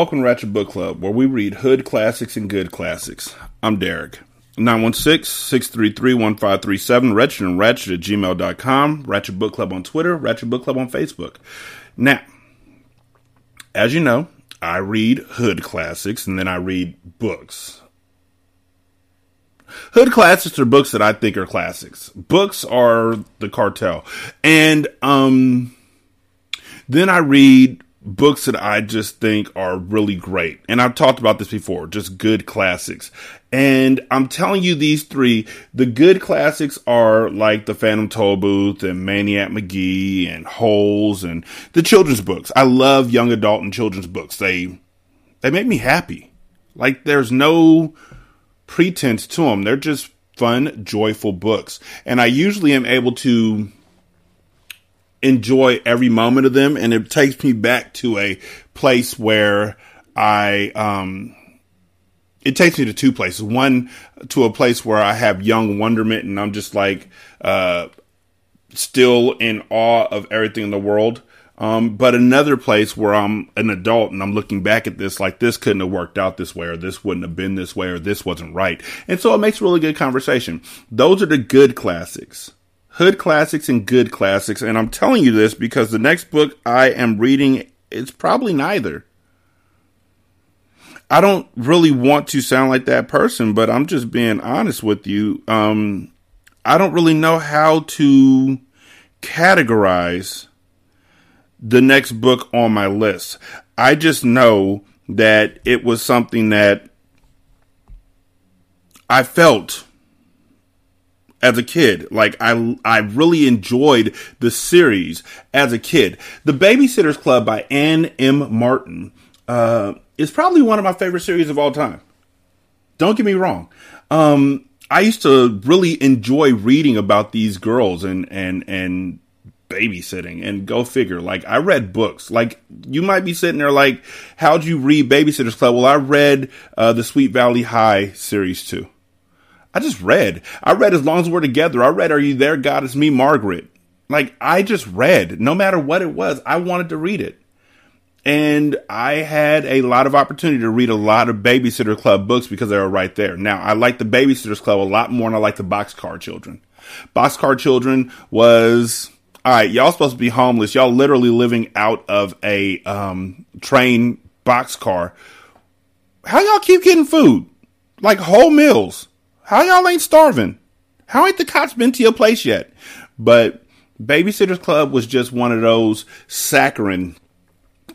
Welcome to Ratchet Book Club, where we read hood classics and good classics. I'm Derek. 916-633-1537, Wretched and Ratchet at gmail.com, Ratchet Book Club on Twitter, Ratchet Book Club on Facebook. Now, as you know, I read hood classics and then I read books. Hood classics are books that I think are classics. Books are the cartel. And um then I read books that I just think are really great. And I've talked about this before, just good classics. And I'm telling you these three, the good classics are like The Phantom Tollbooth and Maniac Magee and Holes and the children's books. I love young adult and children's books. They they make me happy. Like there's no pretense to them. They're just fun, joyful books. And I usually am able to enjoy every moment of them and it takes me back to a place where I um it takes me to two places. One to a place where I have young wonderment and I'm just like uh still in awe of everything in the world. Um, but another place where I'm an adult and I'm looking back at this like this couldn't have worked out this way or this wouldn't have been this way or this wasn't right. And so it makes really good conversation. Those are the good classics hood classics and good classics. And I'm telling you this because the next book I am reading is probably neither. I don't really want to sound like that person, but I'm just being honest with you. Um, I don't really know how to categorize the next book on my list. I just know that it was something that I felt as a kid. Like I I really enjoyed the series as a kid. The Babysitters Club by Ann M. Martin uh, is probably one of my favorite series of all time. Don't get me wrong. Um, I used to really enjoy reading about these girls and and and babysitting and go figure like i read books like you might be sitting there like how'd you read babysitters club well i read uh, the sweet valley high series too I just read. I read as long as we're together. I read Are You There, God? It's Me, Margaret. Like, I just read. No matter what it was, I wanted to read it. And I had a lot of opportunity to read a lot of Babysitter Club books because they were right there. Now, I like the Babysitters Club a lot more than I like the Boxcar Children. Boxcar Children was, all right, y'all supposed to be homeless. Y'all literally living out of a um, train boxcar. How y'all keep getting food? Like whole meals. How y'all ain't starving? How ain't the cops been to your place yet? But Babysitters Club was just one of those saccharine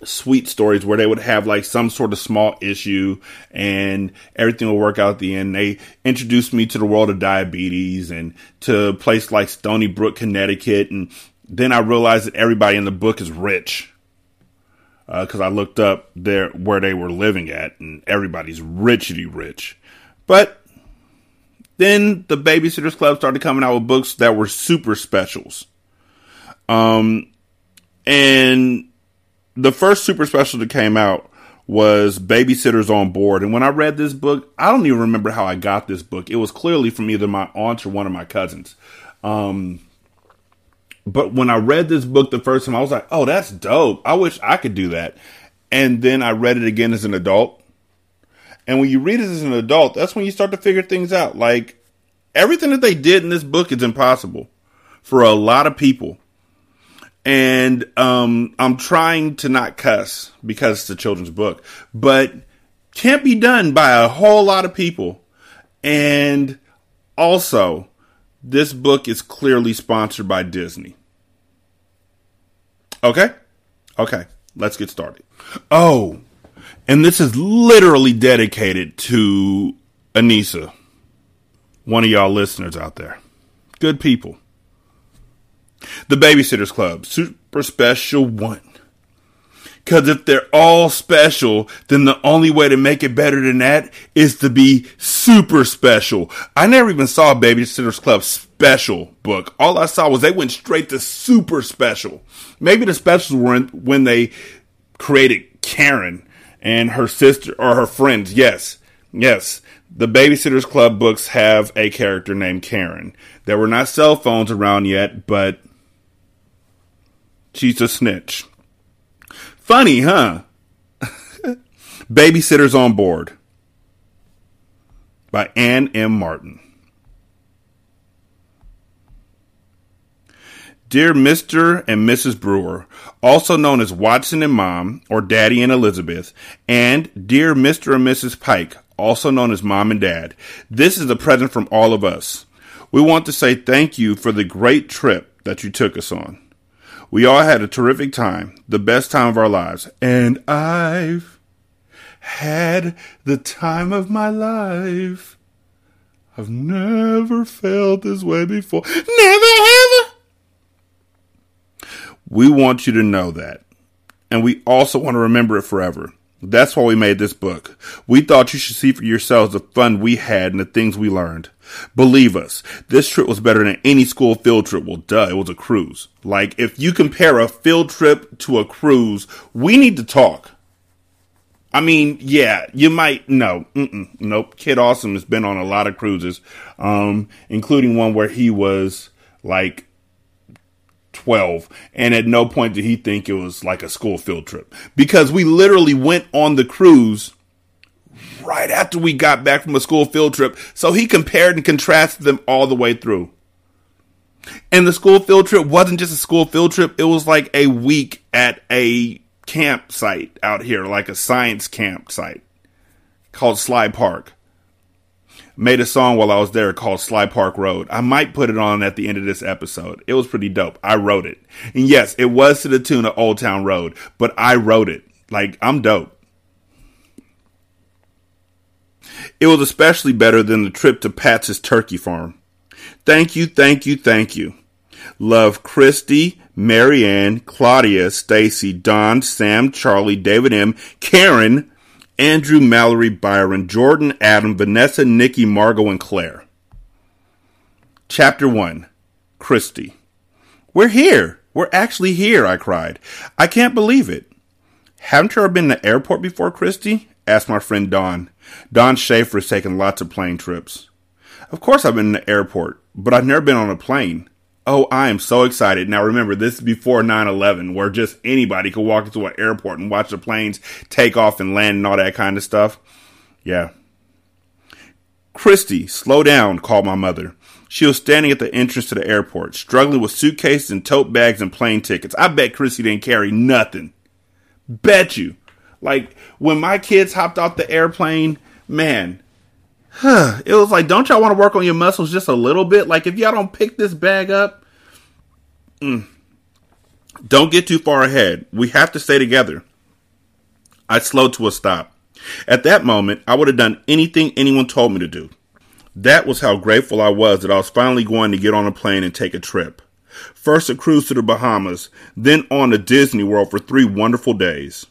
sweet stories where they would have like some sort of small issue and everything will work out at the end. They introduced me to the world of diabetes and to a place like Stoneybrook, Connecticut. And then I realized that everybody in the book is rich. Because uh, I looked up there where they were living at, and everybody's richly rich. But then the Babysitters Club started coming out with books that were super specials. Um, and the first super special that came out was Babysitters on Board. And when I read this book, I don't even remember how I got this book. It was clearly from either my aunt or one of my cousins. Um, but when I read this book the first time, I was like, oh, that's dope. I wish I could do that. And then I read it again as an adult. And when you read it as an adult, that's when you start to figure things out. Like everything that they did in this book is impossible for a lot of people. And um, I'm trying to not cuss because it's a children's book, but can't be done by a whole lot of people. And also, this book is clearly sponsored by Disney. Okay? Okay, let's get started. Oh, and this is literally dedicated to Anissa, one of y'all listeners out there. Good people. The Babysitters Club, super special one. Because if they're all special, then the only way to make it better than that is to be super special. I never even saw a Babysitters Club special book. All I saw was they went straight to super special. Maybe the specials weren't when they created Karen and her sister or her friends. Yes, yes. The Babysitters Club books have a character named Karen. There were not cell phones around yet, but she's a snitch. Funny, huh? Babysitters on Board by Ann M. Martin. Dear Mr. and Mrs. Brewer, also known as Watson and Mom, or Daddy and Elizabeth, and Dear Mr. and Mrs. Pike, also known as Mom and Dad, this is a present from all of us. We want to say thank you for the great trip that you took us on. We all had a terrific time, the best time of our lives, and I've had the time of my life. I've never felt this way before. Never ever. We want you to know that. And we also want to remember it forever. That's why we made this book. We thought you should see for yourselves the fun we had and the things we learned. Believe us, this trip was better than any school field trip. Well, duh, it was a cruise. Like, if you compare a field trip to a cruise, we need to talk. I mean, yeah, you might, no, nope. Kid Awesome has been on a lot of cruises, um, including one where he was like 12 and at no point did he think it was like a school field trip. Because we literally went on the cruise right after we got back from a school field trip so he compared and contrasted them all the way through. And the school field trip wasn't just a school field trip it was like a week at a campsite out here like a science campsite called Sly Park made a song while I was there called Sly Park Road. I might put it on at the end of this episode. It was pretty dope. I wrote it. And yes, it was to the tune of Old Town Road, but I wrote it. Like, I'm dope. It was especially better than the trip to Pat's turkey farm. Thank you, thank you, thank you. Love Kristy, Marianne, Claudia, Stacey, Dawn, Sam, Charlie, David M, Karen, Andrew, Mallory, Byron, Jordan, Adam, Vanessa, Nicky, Margo, and Claire. Chapter 1 Kristy. We're here. We're actually here, I cried. I can't believe it. Haven't you ever been to the airport before, Kristy? asked my friend Dawn. Dawn Schafer has taken lots of plane trips. Of course I've been in the airport, but I've never been on a plane. Oh, I am so excited. Now remember, this is before 9-11, where just anybody could walk into an airport and watch the planes take off and land and all that kind of stuff. Yeah. Kristy, slow down, called my mother. She was standing at the entrance to the airport, struggling with suitcases and tote bags and plane tickets. I bet Kristy didn't carry nothing. Bet you. Like, when my kids hopped off the airplane, man, it was like, don't y'all want to work on your muscles just a little bit? Like, if y'all don't pick this bag up, mm, don't get too far ahead. We have to stay together. I slowed to a stop. At that moment, I would have done anything anyone told me to do. That was how grateful I was that I was finally going to get on a plane and take a trip. First a cruise to the Bahamas, then on to Disney World for three wonderful days.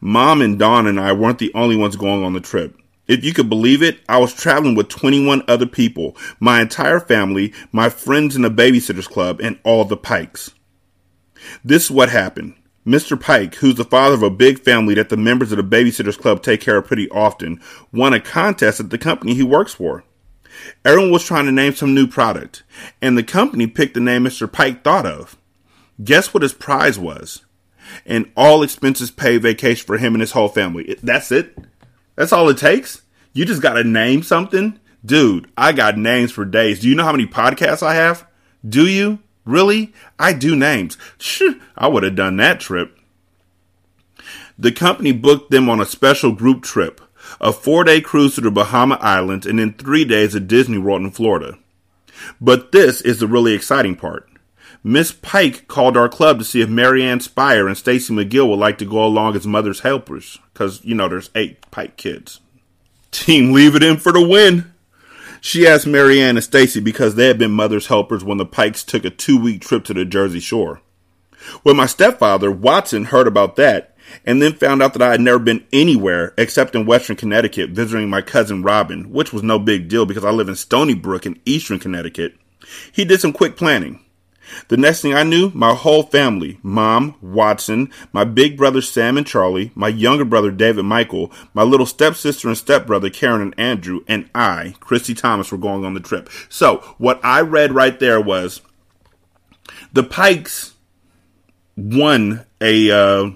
Mom and Dawn and I weren't the only ones going on the trip. If you could believe it, I was traveling with 21 other people, my entire family, my friends in the Babysitters Club, and all the Pikes. This is what happened. Mr. Pike, who's the father of a big family that the members of the Babysitters Club take care of pretty often, won a contest at the company he works for. Everyone was trying to name some new product, and the company picked the name Mr. Pike thought of. Guess what his prize was? An all expenses paid vacation for him and his whole family. That's it? That's all it takes. You just got to name something. Dude, I got names for days. Do you know how many podcasts I have? Do you? Really? I do names. Shh, I would have done that trip. The company booked them on a special group trip, a four day cruise to the Bahama Islands, and then three days at Disney World in Florida. But this is the really exciting part. Miss Pike called our club to see if Marianne Spier and Stacey McGill would like to go along as mother's helpers because you know there's eight Pike kids. Team leave it in for the win. She asked Mary Anne and Stacey because they had been mother's helpers when the Pikes took a two week trip to the Jersey Shore. When my stepfather, Watson, heard about that and then found out that I had never been anywhere except in Western Connecticut visiting my cousin Robin, which was no big deal because I live in Stoneybrook in Eastern Connecticut, he did some quick planning. The next thing I knew, my whole family, mom, Watson, my big brother Sam and Charlie, my younger brother David Michael, my little stepsister and stepbrother Karen and Andrew, and I, Kristy Thomas, were going on the trip. So, what I read right there was the Pikes won a uh,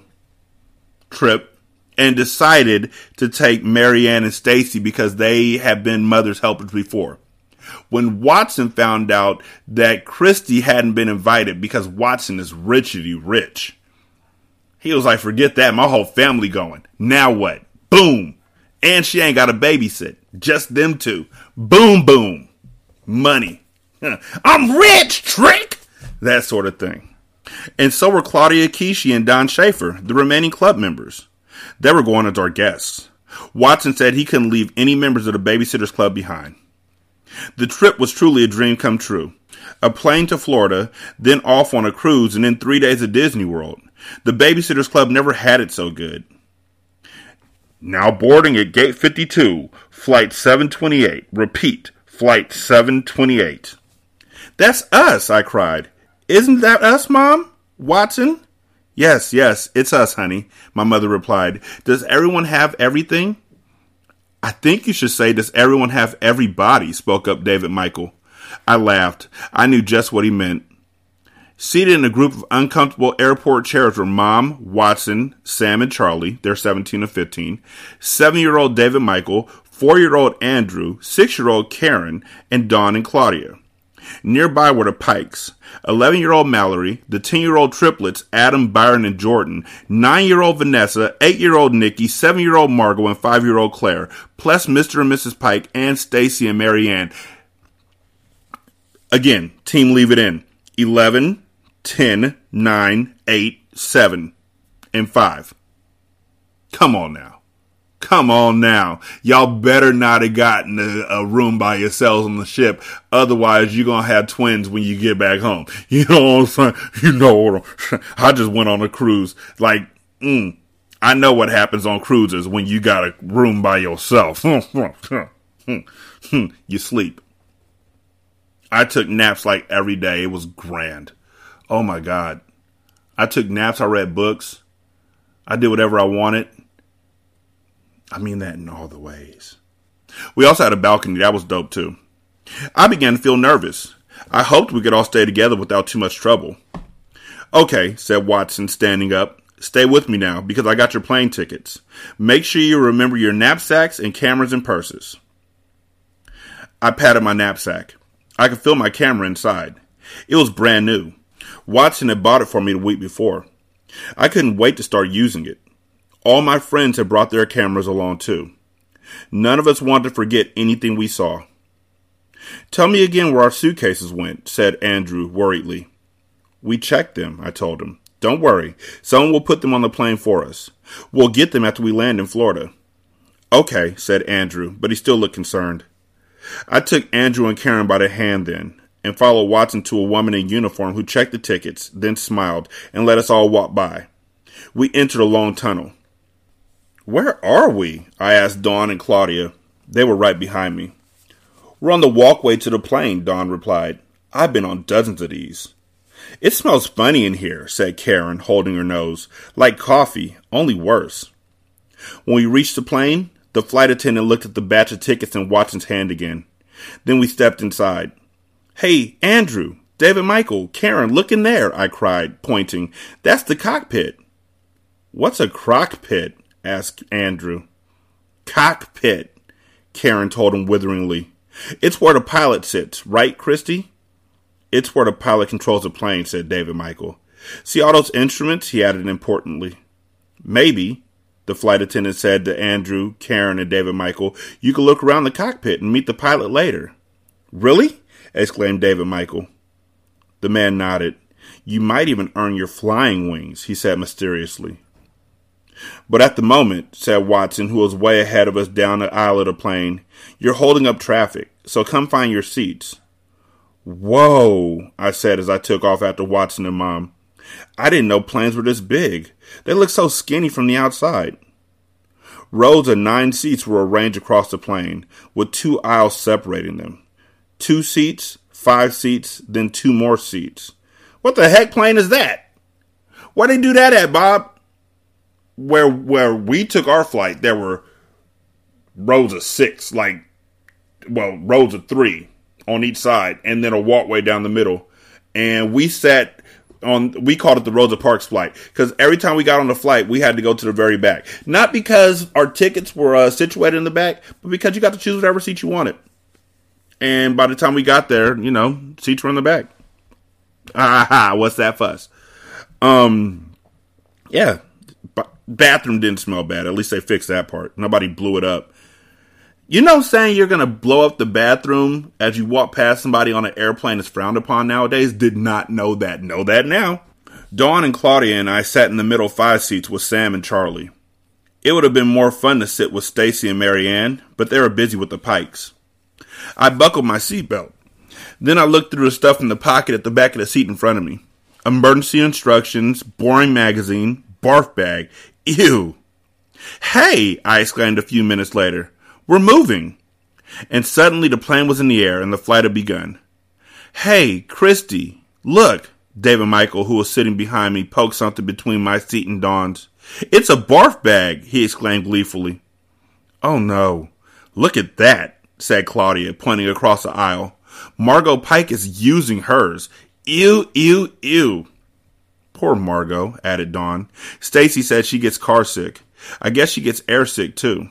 trip and decided to take Mary Anne and Stacey because they have been mother's helpers before. When Watson found out that Kristy hadn't been invited because Watson is richity rich, he was like, forget that. My whole family going. Now what? Boom. And she ain't got a babysit. Just them two. Boom, boom. Money. I'm rich, trick. That sort of thing. And so were Claudia Kishi and Dawn Schafer, the remaining club members. They were going as our guests. Watson said he couldn't leave any members of the Babysitters Club behind. The trip was truly a dream come true. A plane to Florida, then off on a cruise, and then three days at Disney World. The Babysitters Club never had it so good. Now boarding at gate 52, flight 728. Repeat, flight 728. That's us, I cried. Isn't that us, Mom? Watson? Yes, yes, it's us, honey, my mother replied. Does everyone have everything? I think you should say, Does everyone have everybody? spoke up David Michael. I laughed. I knew just what he meant. Seated in a group of uncomfortable airport chairs were Mom, Watson, Sam, and Charlie. They're 17 and 15. Seven year old David Michael, four year old Andrew, six year old Karen, and Dawn and Claudia. Nearby were the Pikes, 11 year old Mallory, the 10 year old triplets Adam, Byron, and Jordan, 9 year old Vanessa, 8 year old Nicky, 7 year old Margo, and 5 year old Claire, plus Mr. and Mrs. Pike, and Stacey and Mary Anne. Again, team leave it in 11, 10, 9, 8, 7, and 5. Come on now. Come on now. Y'all better not have gotten a, a, room by yourselves on the ship. Otherwise, you're going to have twins when you get back home. You know what I'm saying? You know, what I'm I just went on a cruise. Like, mm, I know what happens on cruises when you got a room by yourself. you sleep. I took naps like every day. It was grand. Oh my God. I took naps. I read books. I did whatever I wanted. I mean that in all the ways. We also had a balcony. That was dope too. I began to feel nervous. I hoped we could all stay together without too much trouble. Okay, said Watson, standing up. Stay with me now because I got your plane tickets. Make sure you remember your knapsacks and cameras and purses. I patted my knapsack. I could feel my camera inside. It was brand new. Watson had bought it for me the week before. I couldn't wait to start using it. All my friends had brought their cameras along too. None of us wanted to forget anything we saw. Tell me again where our suitcases went, said Andrew worriedly. We checked them, I told him. Don't worry. Someone will put them on the plane for us. We'll get them after we land in Florida. Okay, said Andrew, but he still looked concerned. I took Andrew and Karen by the hand then, and followed Watson to a woman in uniform who checked the tickets, then smiled, and let us all walk by. We entered a long tunnel. Where are we? I asked Dawn and Claudia. They were right behind me. We're on the walkway to the plane, Dawn replied. I've been on dozens of these. It smells funny in here, said Karen, holding her nose. Like coffee, only worse. When we reached the plane, the flight attendant looked at the batch of tickets in Watson's hand again. Then we stepped inside. Hey, Andrew, David Michael, Karen, look in there, I cried, pointing. That's the cockpit. What's a crockpit? Asked Andrew. Cockpit, Karen told him witheringly. It's where the pilot sits, right, Kristy? It's where the pilot controls the plane, said David Michael. See all those instruments? he added importantly. Maybe, the flight attendant said to Andrew, Karen, and David Michael, you can look around the cockpit and meet the pilot later. Really? exclaimed David Michael. The man nodded. You might even earn your flying wings, he said mysteriously. But at the moment, said Watson, who was way ahead of us down the aisle of the plane, you're holding up traffic, so come find your seats. Whoa, I said as I took off after Watson and Mom. I didn't know planes were this big. They look so skinny from the outside. Rows of nine seats were arranged across the plane, with two aisles separating them. Two seats, five seats, then two more seats. What the heck plane is that? Where they do that at, Bob? Where where we took our flight, there were rows of six, like well, rows of three on each side, and then a walkway down the middle. And we sat on we called it the Rosa Parks flight because every time we got on the flight, we had to go to the very back. Not because our tickets were uh, situated in the back, but because you got to choose whatever seat you wanted. And by the time we got there, you know, seats were in the back. Ah, what's that fuss? Um, yeah, bathroom didn't smell bad. At least they fixed that part. Nobody blew it up. You know, saying you're going to blow up the bathroom as you walk past somebody on an airplane is frowned upon nowadays. Did not know that. Know that now. Dawn and Claudia and I sat in the middle five seats with Sam and Charlie. It would have been more fun to sit with Stacey and Mary Anne, but they were busy with the pikes. I buckled my seatbelt. Then I looked through the stuff in the pocket at the back of the seat in front of me. Emergency instructions, boring magazine, barf bag. Ew. Hey, I exclaimed a few minutes later. We're moving. And suddenly the plane was in the air and the flight had begun. Hey, Kristy, look, David Michael, who was sitting behind me, poked something between my seat and Dawn's. It's a barf bag, he exclaimed gleefully. Oh no, look at that, said Claudia, pointing across the aisle. Margo Pike is using hers. Ew, ew, ew. Poor Margo, added Dawn. Stacey said she gets car sick. I guess she gets air sick too.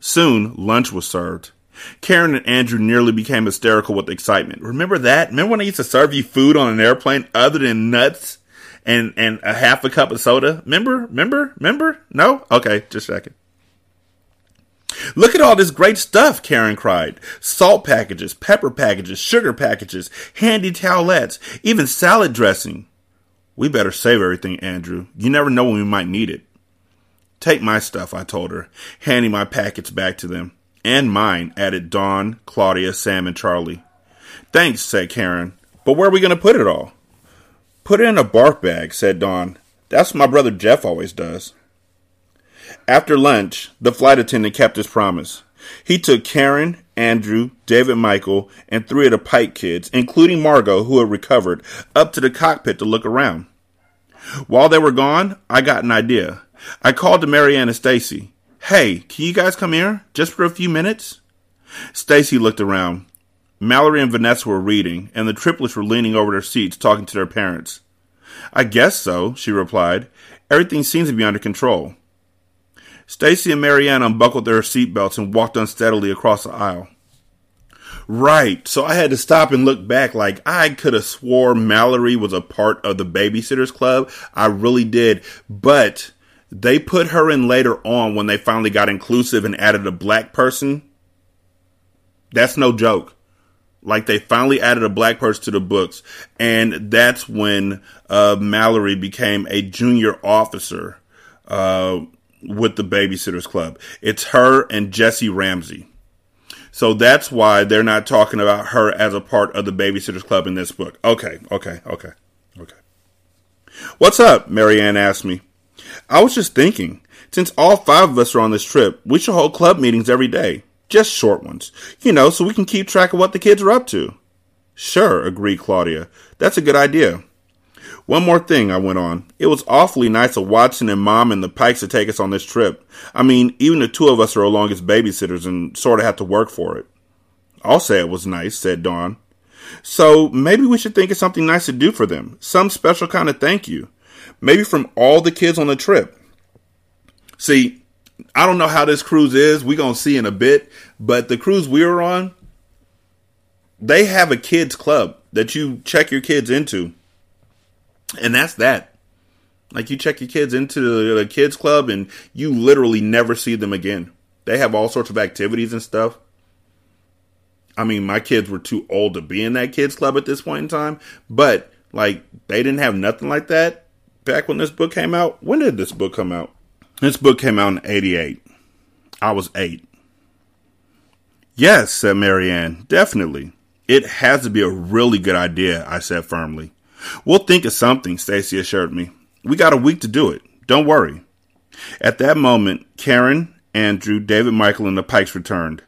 Soon, lunch was served. Karen and Andrew nearly became hysterical with excitement. Remember that? Remember when I used to serve you food on an airplane other than nuts and, and a half a cup of soda? Remember? Remember? Remember? No? Okay, just a second. Look at all this great stuff, Karen cried. Salt packages, pepper packages, sugar packages, handy towelettes, even salad dressing. We better save everything, Andrew. You never know when we might need it. Take my stuff, I told her, handing my packets back to them. And mine, added Dawn, Claudia, Sam, and Charlie. Thanks, said Karen. But where are we going to put it all? Put it in a bark bag, said Dawn. That's what my brother Jeff always does. After lunch, the flight attendant kept his promise. He took Karen, Andrew, David Michael, and three of the Pike kids, including Margo, who had recovered, up to the cockpit to look around. While they were gone, I got an idea. I called to Mary Anne and Stacey. Hey, can you guys come here? Just for a few minutes? Stacey looked around. Mallory and Vanessa were reading, and the triplets were leaning over their seats talking to their parents. I guess so, she replied. Everything seems to be under control. Stacey and Mary Anne unbuckled their seatbelts and walked unsteadily across the aisle. Right. So I had to stop and look back. Like I could have swore Mallory was a part of the Babysitters Club. I really did. But they put her in later on when they finally got inclusive and added a black person. That's no joke. Like they finally added a black person to the books, and that's when uh, Mallory became a junior officer uh, with the Babysitters Club. It's her and Jessi Ramsey. So that's why they're not talking about her as a part of the Babysitters Club in this book. Okay, okay, okay, okay. What's up? Mary Anne asked me. I was just thinking, since all five of us are on this trip, we should hold club meetings every day. Just short ones. You know, so we can keep track of what the kids are up to. Sure, agreed Claudia. That's a good idea. One more thing, I went on. It was awfully nice of Watson and Mom and the Pikes to take us on this trip. I mean, even the two of us are along as babysitters and sort of have to work for it. I'll say it was nice, said Dawn. So maybe we should think of something nice to do for them. Some special kind of thank you maybe from all the kids on the trip. See, I don't know how this cruise is. We're going to see in a bit. But the cruise we were on, they have a kids club that you check your kids into. And that's that. Like you check your kids into the kids club and you literally never see them again. They have all sorts of activities and stuff. I mean, my kids were too old to be in that kids club at this point in time, but like they didn't have nothing like that back when this book came out. When did this book come out? This book came out in 88. I was eight. Yes, said Mary Anne, definitely. It has to be a really good idea, I said firmly. We'll think of something, Stacey assured me. We got a week to do it. Don't worry. At that moment, Karen, Andrew, David Michael, and the Pikes returned.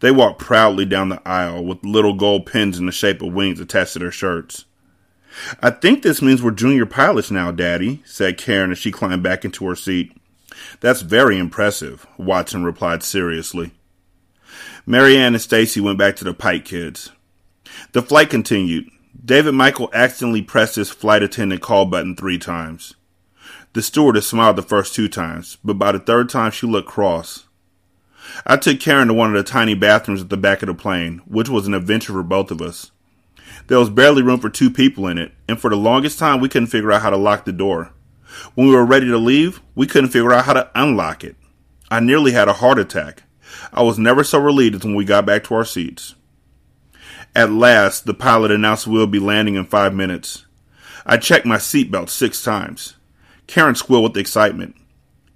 They walked proudly down the aisle with little gold pins in the shape of wings attached to their shirts. I think this means we're junior pilots now, Daddy, said Karen as she climbed back into her seat. That's very impressive, Watson replied seriously. Mary Anne and Stacey went back to the Pike kids. The flight continued. David Michael accidentally pressed his flight attendant call button three times. The stewardess smiled the first two times, but by the third time she looked cross. I took Karen to one of the tiny bathrooms at the back of the plane, which was an adventure for both of us. There was barely room for two people in it, and for the longest time we couldn't figure out how to lock the door. When we were ready to leave, we couldn't figure out how to unlock it. I nearly had a heart attack. I was never so relieved as when we got back to our seats. At last, the pilot announced we'll be landing in five minutes. I checked my seatbelt six times. Karen squealed with excitement.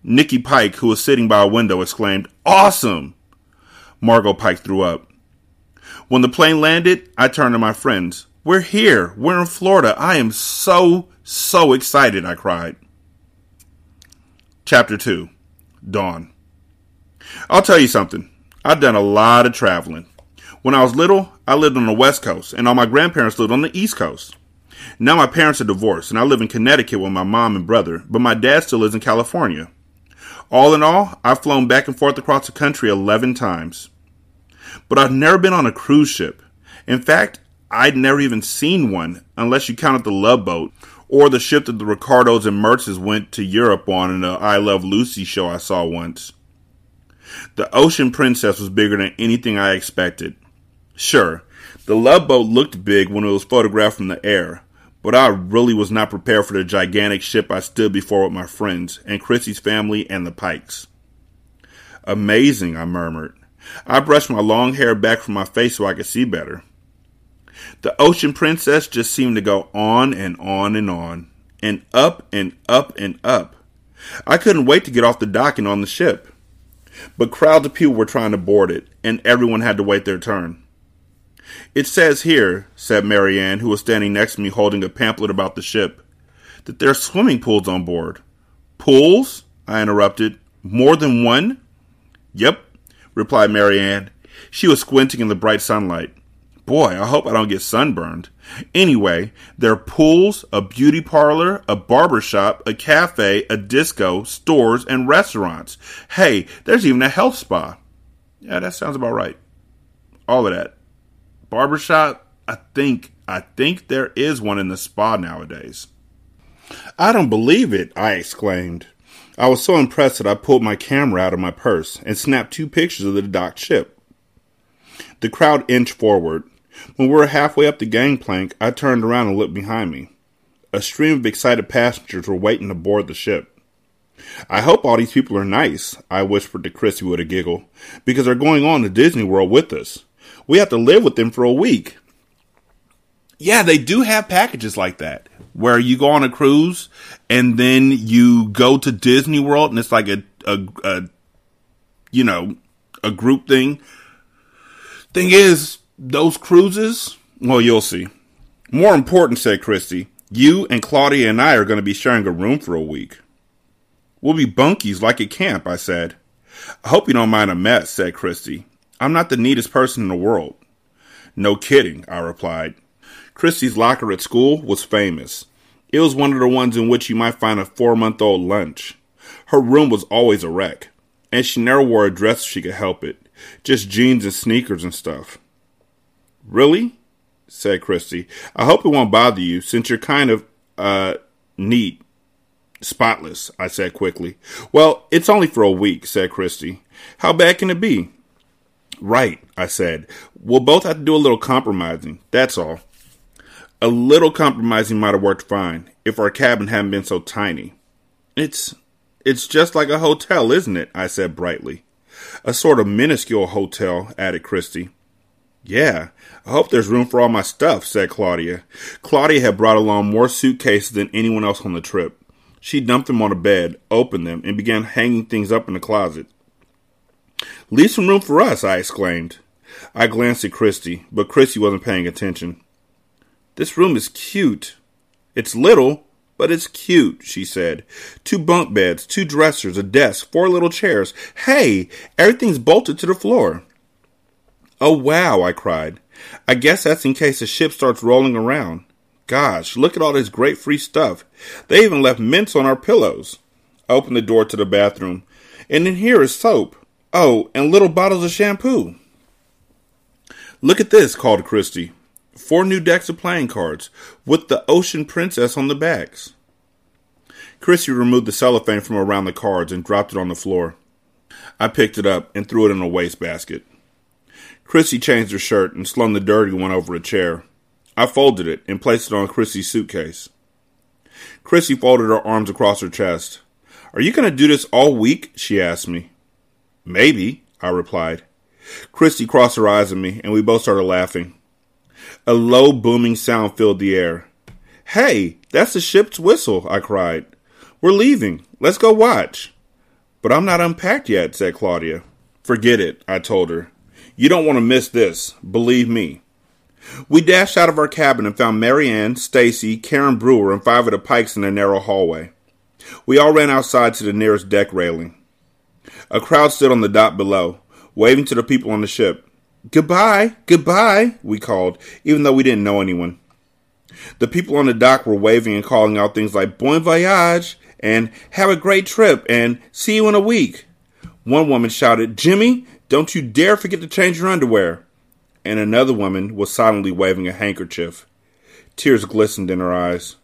Nicky Pike, who was sitting by a window, exclaimed, Awesome! Margo Pike threw up. When the plane landed, I turned to my friends. We're here. We're in Florida. I am so, so excited, I cried. Chapter 2 Dawn. I'll tell you something. I've done a lot of traveling. When I was little, I lived on the West Coast, and all my grandparents lived on the East Coast. Now my parents are divorced, and I live in Connecticut with my mom and brother, but my dad still lives in California. All in all, I've flown back and forth across the country 11 times. But I've never been on a cruise ship. In fact, I'd never even seen one, unless you counted the Love Boat, or the ship that the Ricardos and Mertzes went to Europe on in the I Love Lucy show I saw once. The Ocean Princess was bigger than anything I expected. Sure, the Love Boat looked big when it was photographed from the air, but I really was not prepared for the gigantic ship I stood before with my friends and Chrissy's family and the Pikes. Amazing, I murmured. I brushed my long hair back from my face so I could see better. The Ocean Princess just seemed to go on and on and on, and up and up and up. I couldn't wait to get off the dock and on the ship. But crowds of people were trying to board it, and everyone had to wait their turn. It says here, said Mary Anne, who was standing next to me holding a pamphlet about the ship, that there are swimming pools on board. Pools? I interrupted. More than one? Yep, replied Mary Anne. She was squinting in the bright sunlight. Boy, I hope I don't get sunburned. Anyway, there are pools, a beauty parlor, a barber shop, a cafe, a disco, stores, and restaurants. Hey, there's even a health spa. Yeah, that sounds about right. All of that. Barbershop, I think I think there is one in the spa nowadays. I don't believe it, I exclaimed. I was so impressed that I pulled my camera out of my purse and snapped two pictures of the docked ship. The crowd inched forward. When we were halfway up the gangplank, I turned around and looked behind me. A stream of excited passengers were waiting to board the ship. I hope all these people are nice, I whispered to Chrissy with a giggle, because they're going on to Disney World with us. We have to live with them for a week. Yeah, they do have packages like that where you go on a cruise and then you go to Disney World and it's like a, a, a you know, a group thing. Thing is, those cruises, well, you'll see. More important, said Kristy, you and Claudia and I are going to be sharing a room for a week. We'll be bunkies like at camp, I said. I hope you don't mind a mess, said Kristy. I'm not the neatest person in the world. No kidding, I replied. Kristy's locker at school was famous. It was one of the ones in which you might find a four month old lunch. Her room was always a wreck, and she never wore a dress if she could help it, just jeans and sneakers and stuff. Really? said Kristy. I hope it won't bother you, since you're kind of, uh, neat. Spotless, I said quickly. Well, it's only for a week, said Kristy. How bad can it be? Right, I said. We'll both have to do a little compromising, that's all. A little compromising might have worked fine if our cabin hadn't been so tiny. It's it's just like a hotel, isn't it? I said brightly. A sort of minuscule hotel, added Kristy. Yeah, I hope there's room for all my stuff, said Claudia. Claudia had brought along more suitcases than anyone else on the trip. She dumped them on a bed, opened them, and began hanging things up in the closet. Leave some room for us, I exclaimed. I glanced at Kristy, but Kristy wasn't paying attention. This room is cute. It's little, but it's cute, she said. Two bunk beds, two dressers, a desk, four little chairs. Hey, everything's bolted to the floor. Oh, wow, I cried. I guess that's in case the ship starts rolling around. Gosh, look at all this great free stuff. They even left mints on our pillows. I opened the door to the bathroom. And in here is soap. Oh, and little bottles of shampoo. Look at this, called Kristy. Four new decks of playing cards with the Ocean Princess on the backs. Chrissy removed the cellophane from around the cards and dropped it on the floor. I picked it up and threw it in a wastebasket. Chrissy changed her shirt and slung the dirty one over a chair. I folded it and placed it on Chrissy's suitcase. Chrissy folded her arms across her chest. Are you going to do this all week? she asked me. Maybe, I replied. Kristy crossed her eyes at me, and we both started laughing. A low, booming sound filled the air. Hey, that's the ship's whistle, I cried. We're leaving. Let's go watch. But I'm not unpacked yet, said Claudia. Forget it, I told her. You don't want to miss this, believe me. We dashed out of our cabin and found Marianne, Stacey, Karen Brewer, and five of the Pikes in a narrow hallway. We all ran outside to the nearest deck railing. A crowd stood on the dock below, waving to the people on the ship. Goodbye, goodbye, we called, even though we didn't know anyone. The people on the dock were waving and calling out things like Bon voyage and Have a great trip and See you in a week. One woman shouted, Jimmy, don't you dare forget to change your underwear. And another woman was silently waving a handkerchief. Tears glistened in her eyes.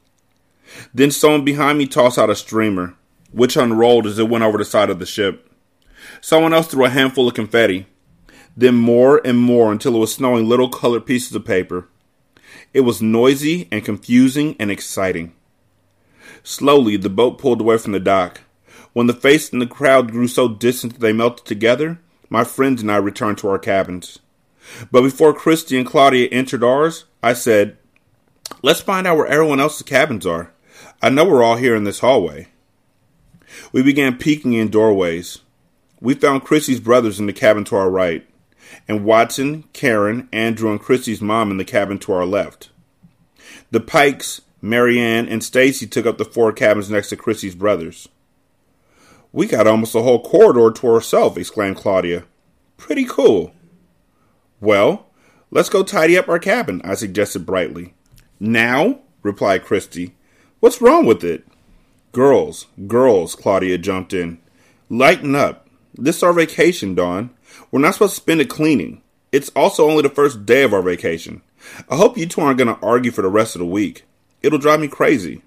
Then someone behind me tossed out a streamer, which unrolled as it went over the side of the ship. Someone else threw a handful of confetti, then more and more until it was snowing little colored pieces of paper. It was noisy and confusing and exciting. Slowly, the boat pulled away from the dock. When the face in the crowd grew so distant that they melted together, my friends and I returned to our cabins. But before Kristy and Claudia entered ours, I said, Let's find out where everyone else's cabins are. I know we're all here in this hallway. We began peeking in doorways. We found Chrissy's brothers in the cabin to our right, and Watson, Karen, Andrew, and Chrissy's mom in the cabin to our left. The Pikes, Mary Anne, and Stacey took up the four cabins next to Chrissy's brothers. We got almost the whole corridor to ourselves, exclaimed Claudia. Pretty cool. Well, let's go tidy up our cabin, I suggested brightly. Now? replied Kristy. What's wrong with it? Girls, girls, Claudia jumped in. Lighten up. This is our vacation, Dawn. We're not supposed to spend it cleaning. It's also only the first day of our vacation. I hope you two aren't going to argue for the rest of the week. It'll drive me crazy.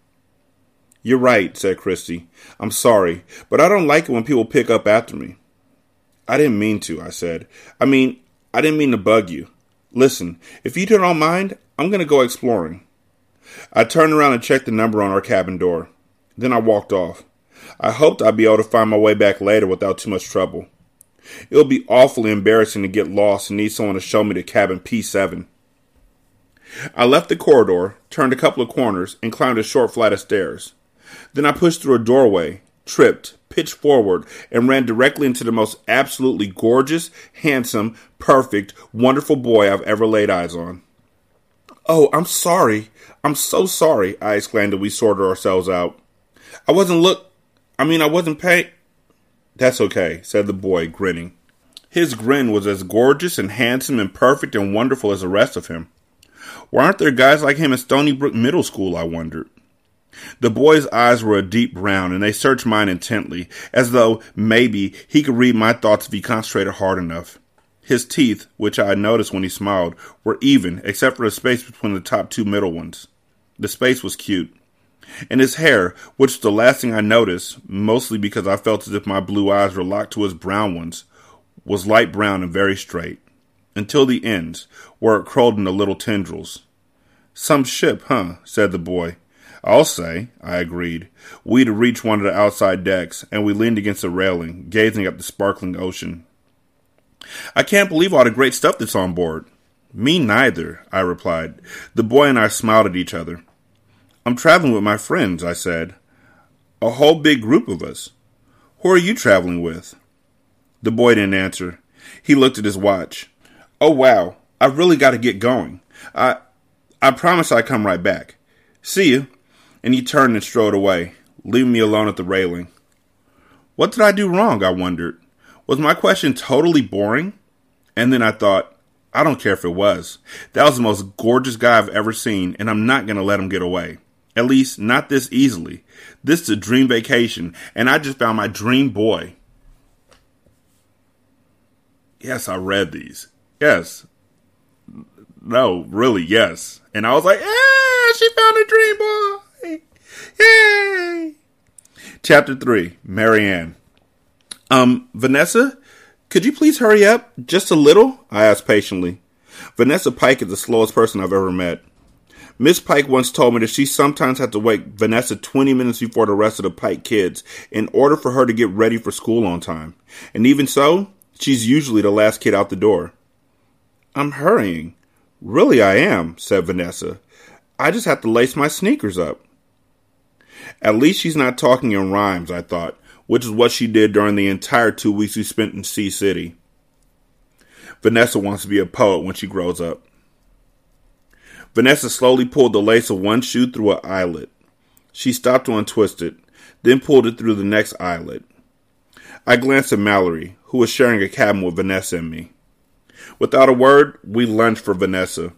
You're right, said Kristy. I'm sorry, but I don't like it when people pick up after me. I didn't mean to, I said. I mean, I didn't mean to bug you. Listen, if you don't mind, I'm going to go exploring. I turned around and checked the number on our cabin door. Then I walked off. I hoped I'd be able to find my way back later without too much trouble. It would be awfully embarrassing to get lost and need someone to show me to cabin P7. I left the corridor, turned a couple of corners, and climbed a short flight of stairs. Then I pushed through a doorway, tripped, pitched forward, and ran directly into the most absolutely gorgeous, handsome, perfect, wonderful boy I've ever laid eyes on. Oh, I'm sorry. I'm so sorry, I exclaimed as we sorted ourselves out. I wasn't look. I mean, I wasn't paying. That's okay, said the boy, grinning. His grin was as gorgeous and handsome and perfect and wonderful as the rest of him. Why aren't there guys like him at Stoneybrook Middle School? I wondered. The boy's eyes were a deep brown, and they searched mine intently, as though, maybe, he could read my thoughts if he concentrated hard enough. His teeth, which I had noticed when he smiled, were even, except for the space between the top two middle ones. The space was cute. And his hair, which the last thing I noticed, mostly because I felt as if my blue eyes were locked to his brown ones, was light brown and very straight, until the ends, where it curled into little tendrils. Some ship, huh? said the boy. I'll say, I agreed. We'd reached one of the outside decks, and we leaned against the railing, gazing at the sparkling ocean. I can't believe all the great stuff that's on board. Me neither, I replied. The boy and I smiled at each other. I'm traveling with my friends, I said. A whole big group of us. Who are you traveling with? The boy didn't answer. He looked at his watch. Oh wow, I've really got to get going. I I promise I come right back. See you. And he turned and strode away, leaving me alone at the railing. What did I do wrong? I wondered. Was my question totally boring? And then I thought, I don't care if it was. That was the most gorgeous guy I've ever seen, and I'm not going to let him get away. At least, not this easily. This is a dream vacation, and I just found my dream boy. Yes, I read these. Yes. No, really, yes. And I was like, ah, she found a dream boy. Yay. Chapter 3 Mary Anne. Um, Vanessa, could you please hurry up just a little? I asked patiently. Vanessa Pike is the slowest person I've ever met. Miss Pike once told me that she sometimes had to wake Vanessa 20 minutes before the rest of the Pike kids in order for her to get ready for school on time. And even so, she's usually the last kid out the door. I'm hurrying. Really, I am, said Vanessa. I just have to lace my sneakers up. At least she's not talking in rhymes, I thought, which is what she did during the entire two weeks we spent in Sea City. Vanessa wants to be a poet when she grows up. Vanessa slowly pulled the lace of one shoe through an eyelet. She stopped to untwist it, then pulled it through the next eyelet. I glanced at Mallory, who was sharing a cabin with Vanessa and me. Without a word, we lunged for Vanessa.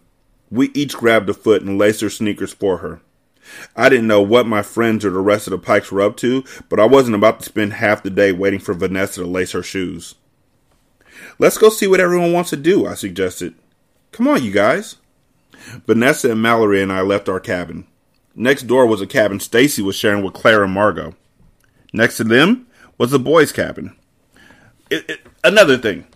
We each grabbed a foot and laced her sneakers for her. I didn't know what my friends or the rest of the Pikes were up to, but I wasn't about to spend half the day waiting for Vanessa to lace her shoes. Let's go see what everyone wants to do, I suggested. Come on, you guys. Vanessa and Mallory and I left our cabin. Next door was a cabin Stacey was sharing with Claire and Margo. Next to them was the boys' cabin. It, it, another thing.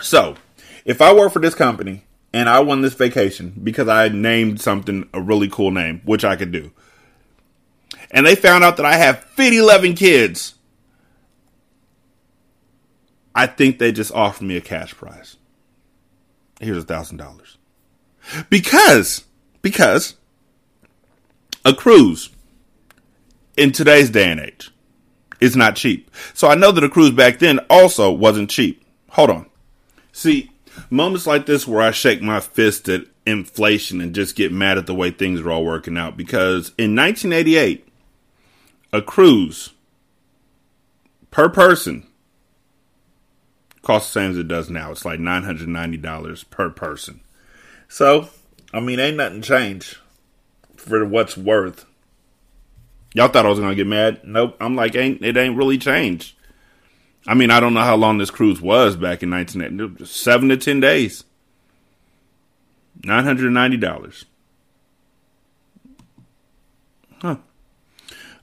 So, if I work for this company and I won this vacation because I named something a really cool name, which I could do, and they found out that I have 50, 11 kids, I think they just offered me a cash prize. Here's a thousand dollars. Because, because a cruise in today's day and age is not cheap. So I know that a cruise back then also wasn't cheap. Hold on. See, moments like this where I shake my fist at inflation and just get mad at the way things are all working out because in 1988, a cruise per person cost the same as it does now. It's like $990 per person. So, I mean, ain't nothing changed for what's worth. Y'all thought I was gonna get mad. Nope. I'm like, ain't it ain't really changed. I mean, I don't know how long this cruise was back in 1980. Seven to ten days. Nine hundred ninety dollars. Huh.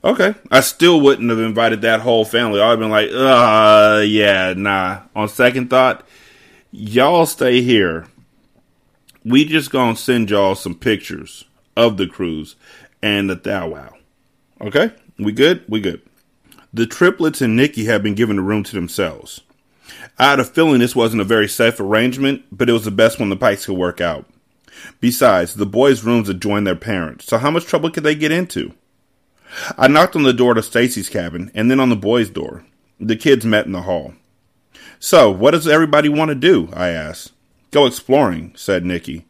Okay. I still wouldn't have invited that whole family. I'd been like, uh, yeah, nah. On second thought, y'all stay here we just gonna send y'all some pictures of the cruise and the thou wow. Okay? We good? We good. The triplets and Nicky had been given the room to themselves. I had a feeling this wasn't a very safe arrangement, but it was the best one the Pikes could work out. Besides, the boys' rooms adjoined their parents, so how much trouble could they get into? I knocked on the door to Stacey's cabin and then on the boys' door. The kids met in the hall. So, what does everybody want to do? I asked. Go exploring, said Nicky.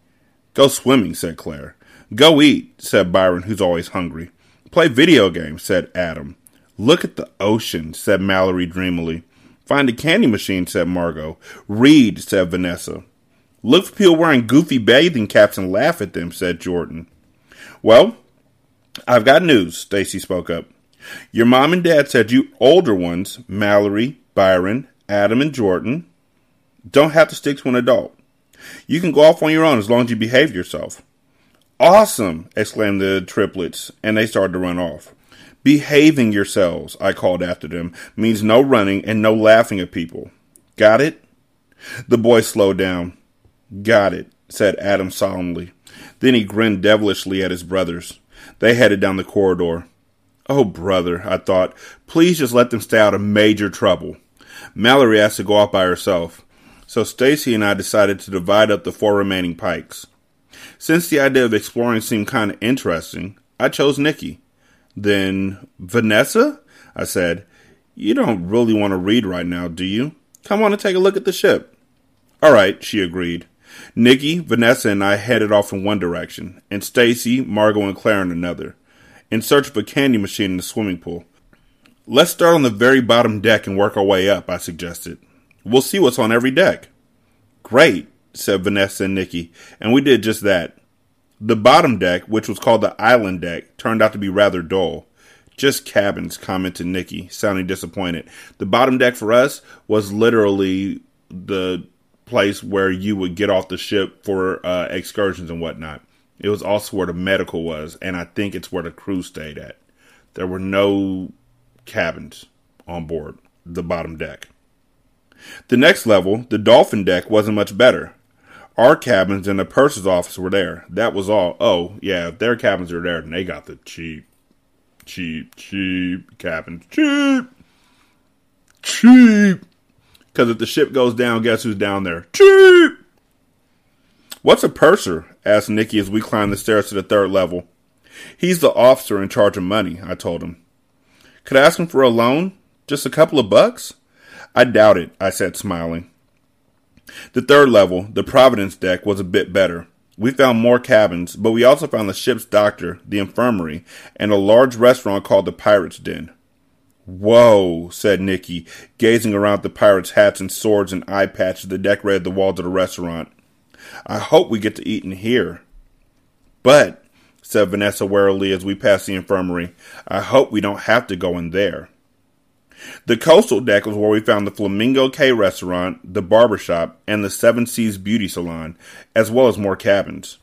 Go swimming, said Claire. Go eat, said Byron, who's always hungry. Play video games, said Adam. Look at the ocean, said Mallory dreamily. Find a candy machine, said Margo. Read, said Vanessa. Look for people wearing goofy bathing caps and laugh at them, said Jordan. Well, I've got news, Stacey spoke up. Your mom and dad said you older ones, Mallory, Byron, Adam, and Jordan, don't have to stick to an adult. You can go off on your own as long as you behave yourself. Awesome! exclaimed the triplets, and they started to run off. Behaving yourselves, I called after them, means no running and no laughing at people. Got it? The boy slowed down. Got it, said Adam solemnly. Then he grinned devilishly at his brothers. They headed down the corridor. Oh, brother, I thought, please just let them stay out of major trouble. Mallory asked to go off by herself so Stacey and I decided to divide up the four remaining pikes. Since the idea of exploring seemed kind of interesting, I chose Nicky. Then, Vanessa? I said, You don't really want to read right now, do you? Come on and take a look at the ship. All right, she agreed. Nicky, Vanessa, and I headed off in one direction, and Stacey, Margo, and Claire in another, in search of a candy machine in the swimming pool. Let's start on the very bottom deck and work our way up, I suggested. We'll see what's on every deck. Great, said Vanessa and Nicky, and we did just that. The bottom deck, which was called the island deck, turned out to be rather dull. Just cabins, commented Nicky, sounding disappointed. The bottom deck for us was literally the place where you would get off the ship for uh, excursions and whatnot. It was also where the medical was, and I think it's where the crew stayed at. There were no cabins on board the bottom deck. The next level, the dolphin deck, wasn't much better. Our cabins and the purser's office were there. That was all. Oh, yeah, their cabins are there, and they got the cheap, cheap, cheap cabins. Cheap! Cheap! Because if the ship goes down, guess who's down there? Cheap! What's a purser? asked Nicky as we climbed the stairs to the third level. He's the officer in charge of money, I told him. Could I ask him for a loan? Just a couple of bucks? I doubt it, I said, smiling. The third level, the Providence deck, was a bit better. We found more cabins, but we also found the ship's doctor, the infirmary, and a large restaurant called the Pirate's Den. Whoa, said Nicky, gazing around the pirates' hats and swords and eye patches that decorated the walls of the restaurant. I hope we get to eat in here. But, said Vanessa warily as we passed the infirmary, I hope we don't have to go in there. The coastal deck was where we found the Flamingo K restaurant, the barber shop, and the Seven Seas beauty salon, as well as more cabins.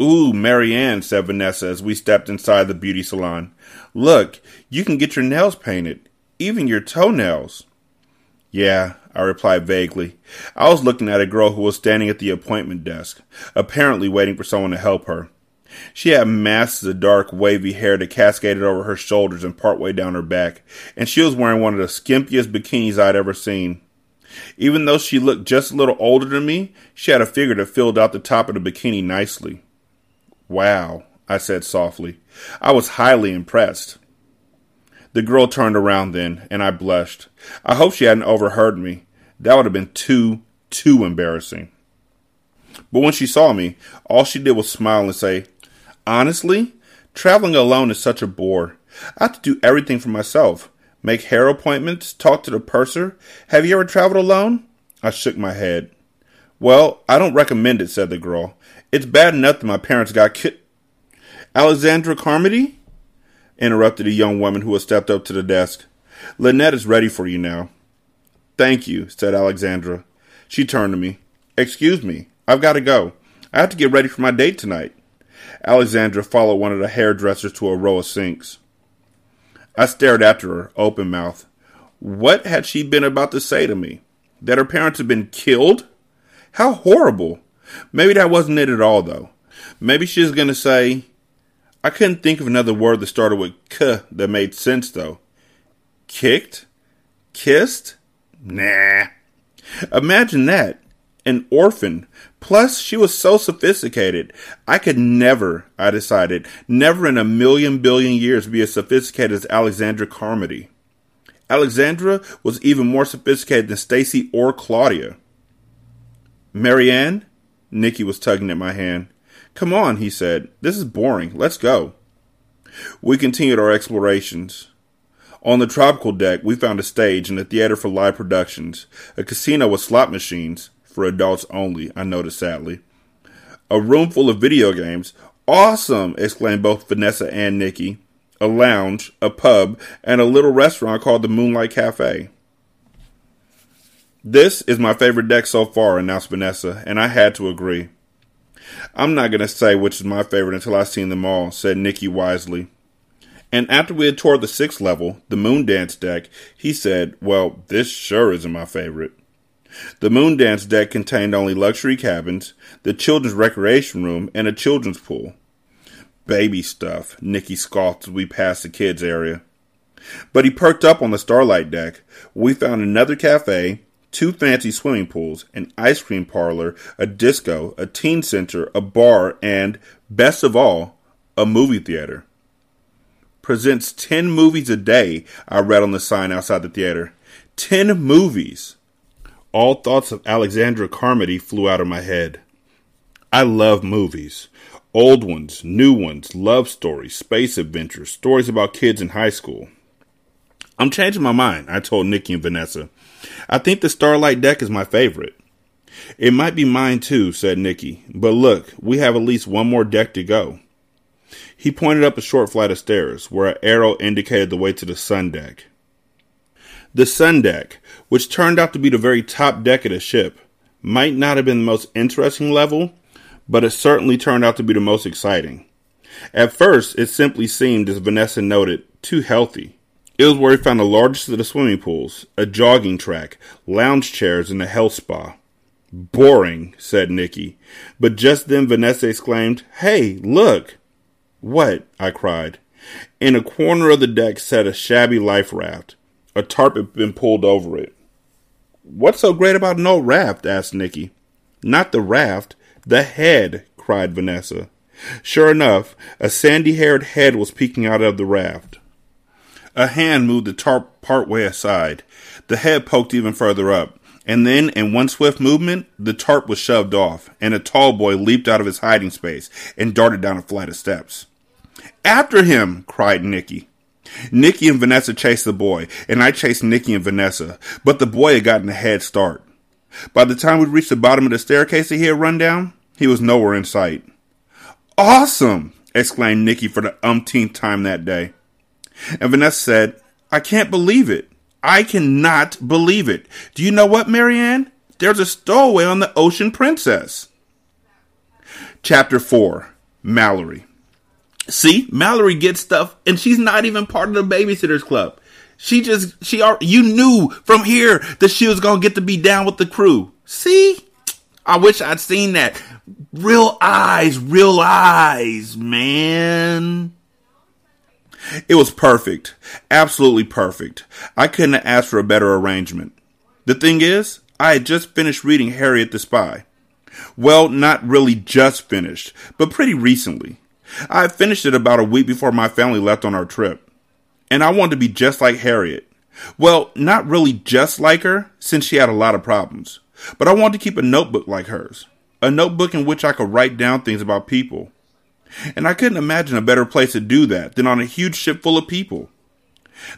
Ooh, Mary Anne, said Vanessa as we stepped inside the beauty salon. Look, you can get your nails painted, even your toenails. Yeah, I replied vaguely. I was looking at a girl who was standing at the appointment desk, apparently waiting for someone to help her. She had masses of dark, wavy hair that cascaded over her shoulders and partway down her back, and she was wearing one of the skimpiest bikinis I'd ever seen. Even though she looked just a little older than me, she had a figure that filled out the top of the bikini nicely. Wow, I said softly. I was highly impressed. The girl turned around then, and I blushed. I hope she hadn't overheard me. That would have been too, too embarrassing. But when she saw me, all she did was smile and say, Honestly, traveling alone is such a bore. I have to do everything for myself. Make hair appointments, talk to the purser. Have you ever traveled alone? I shook my head. Well, I don't recommend it, said the girl. It's bad enough that my parents got ki- Alexandra Carmody? interrupted a young woman who had stepped up to the desk. Lynette is ready for you now. Thank you, said Alexandra. She turned to me. Excuse me, I've got to go. I have to get ready for my date tonight. Alexandra followed one of the hairdressers to a row of sinks. I stared after her, open mouthed. What had she been about to say to me? That her parents had been killed? How horrible! Maybe that wasn't it at all, though. Maybe she was going to say, I couldn't think of another word that started with k that made sense, though. Kicked? Kissed? Nah. Imagine that. An orphan. Plus, she was so sophisticated. I could never, I decided, never in a million billion years be as sophisticated as Alexandra Carmody. Alexandra was even more sophisticated than Stacey or Claudia. Mary Anne? Nicky was tugging at my hand. Come on, he said. This is boring. Let's go. We continued our explorations. On the tropical deck, we found a stage and a theater for live productions, a casino with slot machines, for adults only, I noticed sadly, a room full of video games. Awesome! exclaimed both Vanessa and Nicky. A lounge, a pub, and a little restaurant called the Moonlight Cafe. This is my favorite deck so far, announced Vanessa, and I had to agree. I'm not going to say which is my favorite until I've seen them all, said Nicky wisely. And after we had toured the sixth level, the Moon Dance deck, he said, Well, this sure isn't my favorite. The Moon Dance deck contained only luxury cabins, the children's recreation room, and a children's pool. Baby stuff, Nicky scoffed as we passed the kids' area. But he perked up on the Starlight deck. We found another cafe, two fancy swimming pools, an ice cream parlor, a disco, a teen center, a bar, and, best of all, a movie theater. Presents 10 movies a day, I read on the sign outside the theater. 10 movies! All thoughts of Alexandra Carmody flew out of my head. I love movies. Old ones, new ones, love stories, space adventures, stories about kids in high school. I'm changing my mind, I told Nicky and Vanessa. I think the Starlight deck is my favorite. It might be mine too, said Nicky. but look, we have at least one more deck to go. He pointed up a short flight of stairs, where an arrow indicated the way to the sun deck. The sun deck, which turned out to be the very top deck of the ship, Might not have been the most interesting level, but it certainly turned out to be the most exciting. At first, it simply seemed, as Vanessa noted, too healthy. It was where we found the largest of the swimming pools, a jogging track, lounge chairs, and a health spa. Boring, said Nicky. But just then Vanessa exclaimed, Hey, look! What? I cried. In a corner of the deck sat a shabby life raft. A tarp had been pulled over it. What's so great about old raft? asked Nicky. Not the raft, the head, cried Vanessa. Sure enough, a sandy haired head was peeking out of the raft. A hand moved the tarp part way aside. The head poked even further up, and then, in one swift movement, the tarp was shoved off, and a tall boy leaped out of his hiding space and darted down a flight of steps. After him! cried Nicky. Nicky and Vanessa chased the boy, and I chased Nicky and Vanessa, but the boy had gotten a head start. By the time we reached the bottom of the staircase that he had run down, he was nowhere in sight. Awesome! exclaimed Nicky for the umpteenth time that day. And Vanessa said, I can't believe it. I cannot believe it. Do you know what, Mary Anne? There's a stowaway on the Ocean Princess. Chapter 4 Mallory. See, Mallory gets stuff, and she's not even part of the Babysitters Club. She just, she, are you knew from here that she was to get to be down with the crew. See? I wish I'd seen that. Real eyes, real eyes, man. It was perfect. Absolutely perfect. I couldn't have asked for a better arrangement. The thing is, I had just finished reading Harriet the Spy. Well, not really just finished, but pretty recently. I finished it about a week before my family left on our trip. And I wanted to be just like Harriet. Well, not really just like her, since she had a lot of problems. But I wanted to keep a notebook like hers. A notebook in which I could write down things about people. And I couldn't imagine a better place to do that than on a huge ship full of people.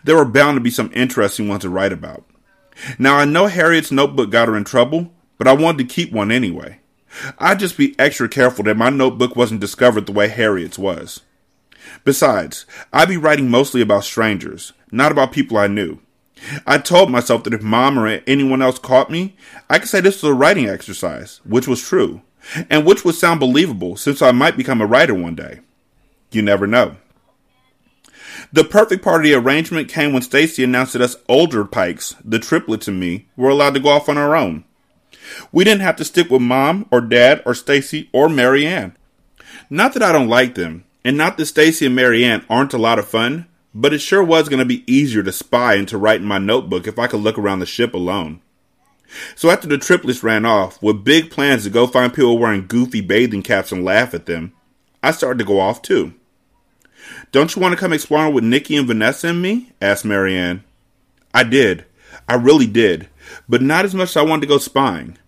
There were bound to be some interesting ones to write about. Now I know Harriet's notebook got her in trouble, but I wanted to keep one anyway. I'd just be extra careful that my notebook wasn't discovered the way Harriet's was. Besides, I'd be writing mostly about strangers, not about people I knew. I told myself that if mom or anyone else caught me, I could say this was a writing exercise, which was true, and which would sound believable since I might become a writer one day. You never know. The perfect part of the arrangement came when Stacey announced that us older Pikes, the triplets and me, were allowed to go off on our own. We didn't have to stick with mom or dad or Stacey or Mary Anne. Not that I don't like them, and not that Stacey and Mary Anne aren't a lot of fun, but it sure was going to be easier to spy and to write in my notebook if I could look around the ship alone. So after the triplets ran off, with big plans to go find people wearing goofy bathing caps and laugh at them, I started to go off too. Don't you want to come exploring with Nicky and Vanessa and me? asked Mary Anne. I did. I really did but not as much as I wanted to go spying.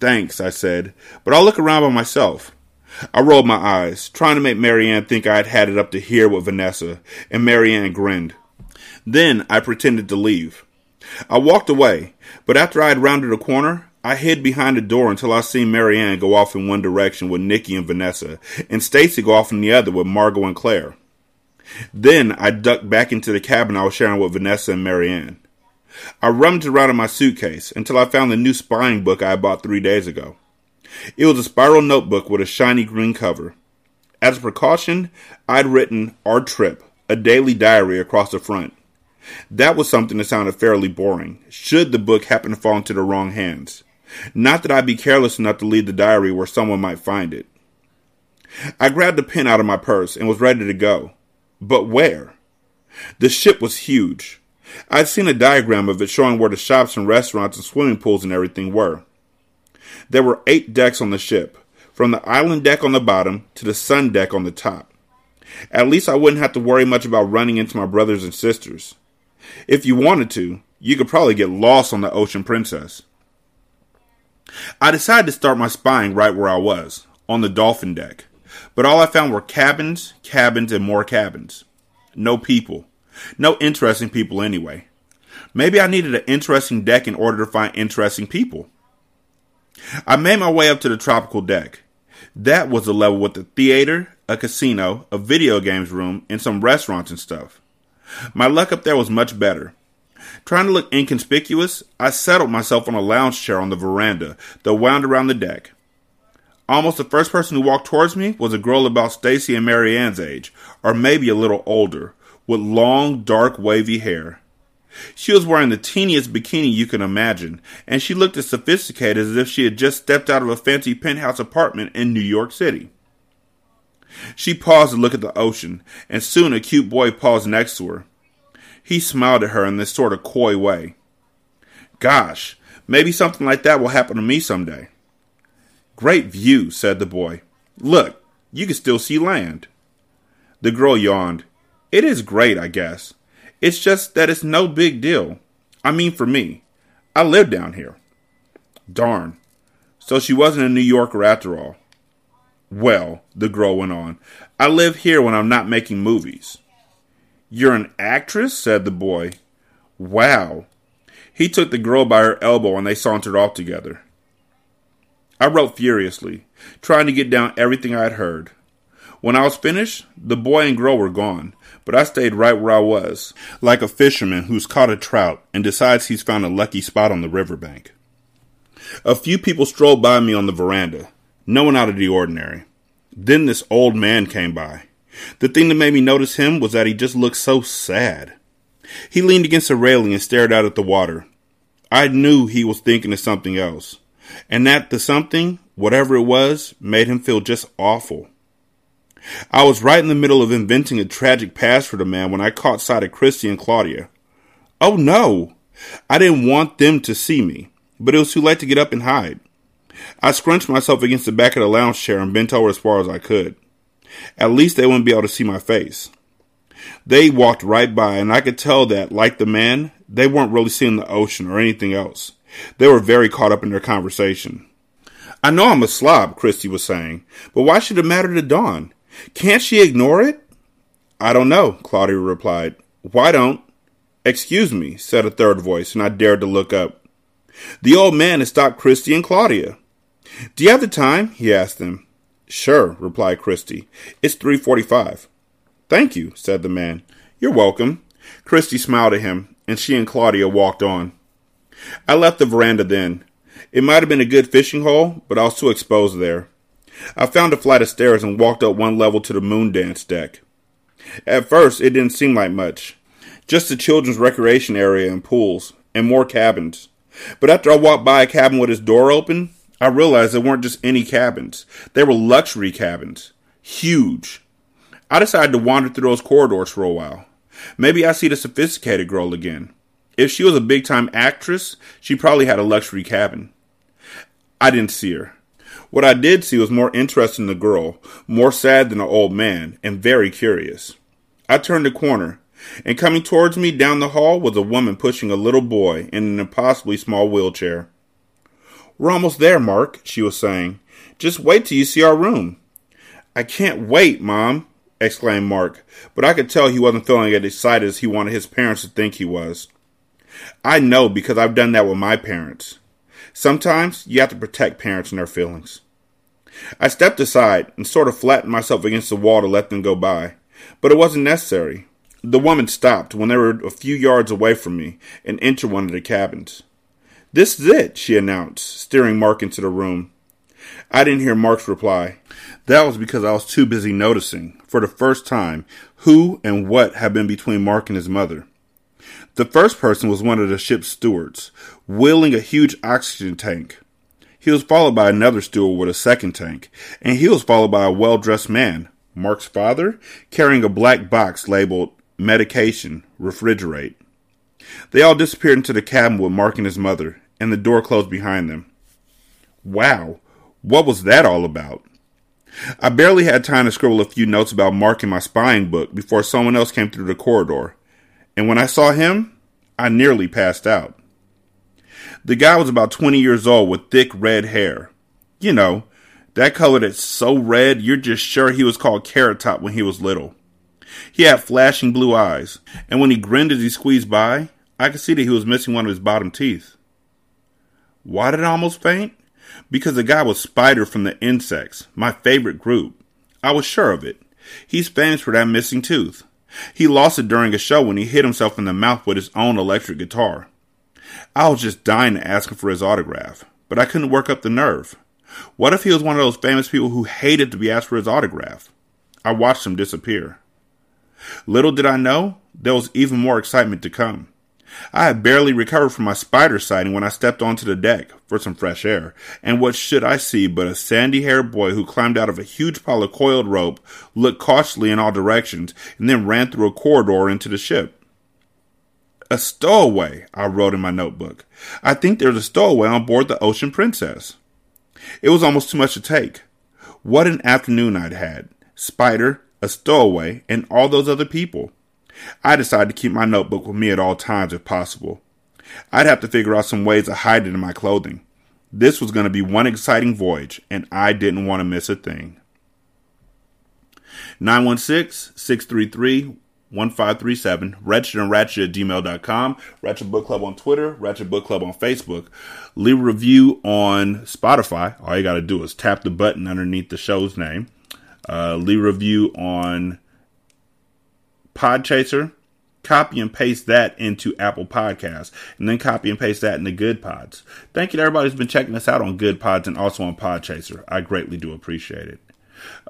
Thanks, I said, but I'll look around by myself. I rolled my eyes, trying to make Mary Anne think I had had it up to here with Vanessa, and Mary Anne grinned. Then I pretended to leave. I walked away, but after I had rounded a corner, I hid behind a door until I seen Mary Anne go off in one direction with Nicky and Vanessa, and Stacey go off in the other with Margo and Claire. Then I ducked back into the cabin I was sharing with Vanessa and Mary Anne. I rummaged around in my suitcase until I found the new spying book I had bought three days ago. It was a spiral notebook with a shiny green cover. As a precaution, I'd written Our Trip, a daily diary across the front. That was something that sounded fairly boring, should the book happen to fall into the wrong hands. Not that I'd be careless enough to leave the diary where someone might find it. I grabbed a pen out of my purse and was ready to go. But where? The ship was huge. I'd seen a diagram of it showing where the shops and restaurants and swimming pools and everything were. There were eight decks on the ship, from the island deck on the bottom to the sun deck on the top. At least I wouldn't have to worry much about running into my brothers and sisters. If you wanted to, you could probably get lost on the Ocean Princess. I decided to start my spying right where I was, on the dolphin deck. But all I found were cabins, cabins, and more cabins. No people. No interesting people anyway. Maybe I needed an interesting deck in order to find interesting people. I made my way up to the tropical deck. That was the level with the theater, a casino, a video games room, and some restaurants and stuff. My luck up there was much better. Trying to look inconspicuous, I settled myself on a lounge chair on the veranda that wound around the deck. Almost the first person who walked towards me was a girl about Stacey and Mary Anne's age, or maybe a little older, with long, dark, wavy hair. She was wearing the teeniest bikini you can imagine, and she looked as sophisticated as if she had just stepped out of a fancy penthouse apartment in New York City. She paused to look at the ocean, and soon a cute boy paused next to her. He smiled at her in this sort of coy way. Gosh, maybe something like that will happen to me someday. Great view, said the boy. Look, you can still see land. The girl yawned. It is great, I guess. It's just that it's no big deal. I mean, for me. I live down here. Darn. So she wasn't a New Yorker after all. Well, the girl went on, I live here when I'm not making movies. You're an actress? said the boy. Wow. He took the girl by her elbow and they sauntered off together. I wrote furiously, trying to get down everything I had heard. When I was finished, the boy and girl were gone, but I stayed right where I was, like a fisherman who's caught a trout and decides he's found a lucky spot on the riverbank. A few people strolled by me on the veranda, no one out of the ordinary. Then this old man came by. The thing that made me notice him was that he just looked so sad. He leaned against a railing and stared out at the water. I knew he was thinking of something else, and that the something, whatever it was, made him feel just awful. I was right in the middle of inventing a tragic past for the man when I caught sight of Kristy and Claudia. Oh no! I didn't want them to see me, but it was too late to get up and hide. I scrunched myself against the back of the lounge chair and bent over as far as I could. At least they wouldn't be able to see my face. They walked right by, and I could tell that, like the man, they weren't really seeing the ocean or anything else. They were very caught up in their conversation. I know I'm a slob, Kristy was saying, but why should it matter to Dawn? Can't she ignore it? I don't know, Claudia replied. Why don't? Excuse me, said a third voice, and I dared to look up. The old man had stopped Kristy and Claudia. Do you have the time? he asked them. Sure, replied Kristy. It's 345. Thank you, said the man. You're welcome. Kristy smiled at him, and she and Claudia walked on. I left the veranda then. It might have been a good fishing hole, but I was too exposed there. I found a flight of stairs and walked up one level to the moon dance deck. At first, it didn't seem like much. Just a children's recreation area and pools, and more cabins. But after I walked by a cabin with its door open, I realized they weren't just any cabins. They were luxury cabins. Huge. I decided to wander through those corridors for a while. Maybe I see the sophisticated girl again. If she was a big time actress, she probably had a luxury cabin. I didn't see her. What I did see was more interesting than the girl, more sad than the old man, and very curious. I turned a corner, and coming towards me down the hall was a woman pushing a little boy in an impossibly small wheelchair. We're almost there, Mark, she was saying. Just wait till you see our room. I can't wait, Mom, exclaimed Mark, but I could tell he wasn't feeling as excited as he wanted his parents to think he was. I know because I've done that with my parents. Sometimes you have to protect parents and their feelings. I stepped aside and sort of flattened myself against the wall to let them go by, but it wasn't necessary. The woman stopped when they were a few yards away from me and entered one of the cabins. This is it, she announced, steering Mark into the room. I didn't hear Mark's reply. That was because I was too busy noticing, for the first time, who and what had been between Mark and his mother. The first person was one of the ship's stewards, wheeling a huge oxygen tank. He was followed by another steward with a second tank, and he was followed by a well dressed man, Mark's father, carrying a black box labeled Medication, Refrigerate. They all disappeared into the cabin with Mark and his mother, and the door closed behind them. Wow, what was that all about? I barely had time to scribble a few notes about Mark in my spying book before someone else came through the corridor, and when I saw him, I nearly passed out. The guy was about 20 years old with thick red hair. You know, that color that's so red you're just sure he was called Carrot Top when he was little. He had flashing blue eyes, and when he grinned as he squeezed by, I could see that he was missing one of his bottom teeth. Why did I almost faint? Because the guy was Spider from the Insects, my favorite group. I was sure of it. He's famous for that missing tooth. He lost it during a show when he hit himself in the mouth with his own electric guitar. I was just dying to ask him for his autograph, but I couldn't work up the nerve. What if he was one of those famous people who hated to be asked for his autograph? I watched him disappear. Little did I know, there was even more excitement to come. I had barely recovered from my spider sighting when I stepped onto the deck for some fresh air, and what should I see but a sandy haired boy who climbed out of a huge pile of coiled rope, looked cautiously in all directions, and then ran through a corridor into the ship. A stowaway, I wrote in my notebook. I think there's a stowaway on board the Ocean Princess. It was almost too much to take. What an afternoon I'd had. Spider, a stowaway, and all those other people. I decided to keep my notebook with me at all times if possible. I'd have to figure out some ways to hide it in my clothing. This was going to be one exciting voyage, and I didn't want to miss a thing. 916 633 1537, Wretched and Ratchet at gmail.com, Ratchet Book Club on Twitter, Ratchet Book Club on Facebook. Leave a review on Spotify. All you got to do is tap the button underneath the show's name. Uh, leave a review on Podchaser, copy and paste that into Apple Podcasts, and then copy and paste that into Good Pods. Thank you to everybody who's been checking us out on Good Pods and also on Podchaser. I greatly do appreciate it.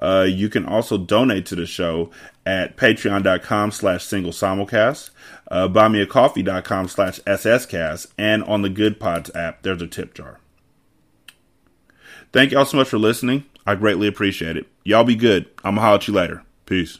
Uh, you can also donate to the show at patreon.com slash single simulcast, uh, buymeacoffee.com slash sscast, and on the Good Pods app, there's a tip jar. Thank y'all so much for listening. I greatly appreciate it. Y'all be good. I'm going to holler at you later. Peace.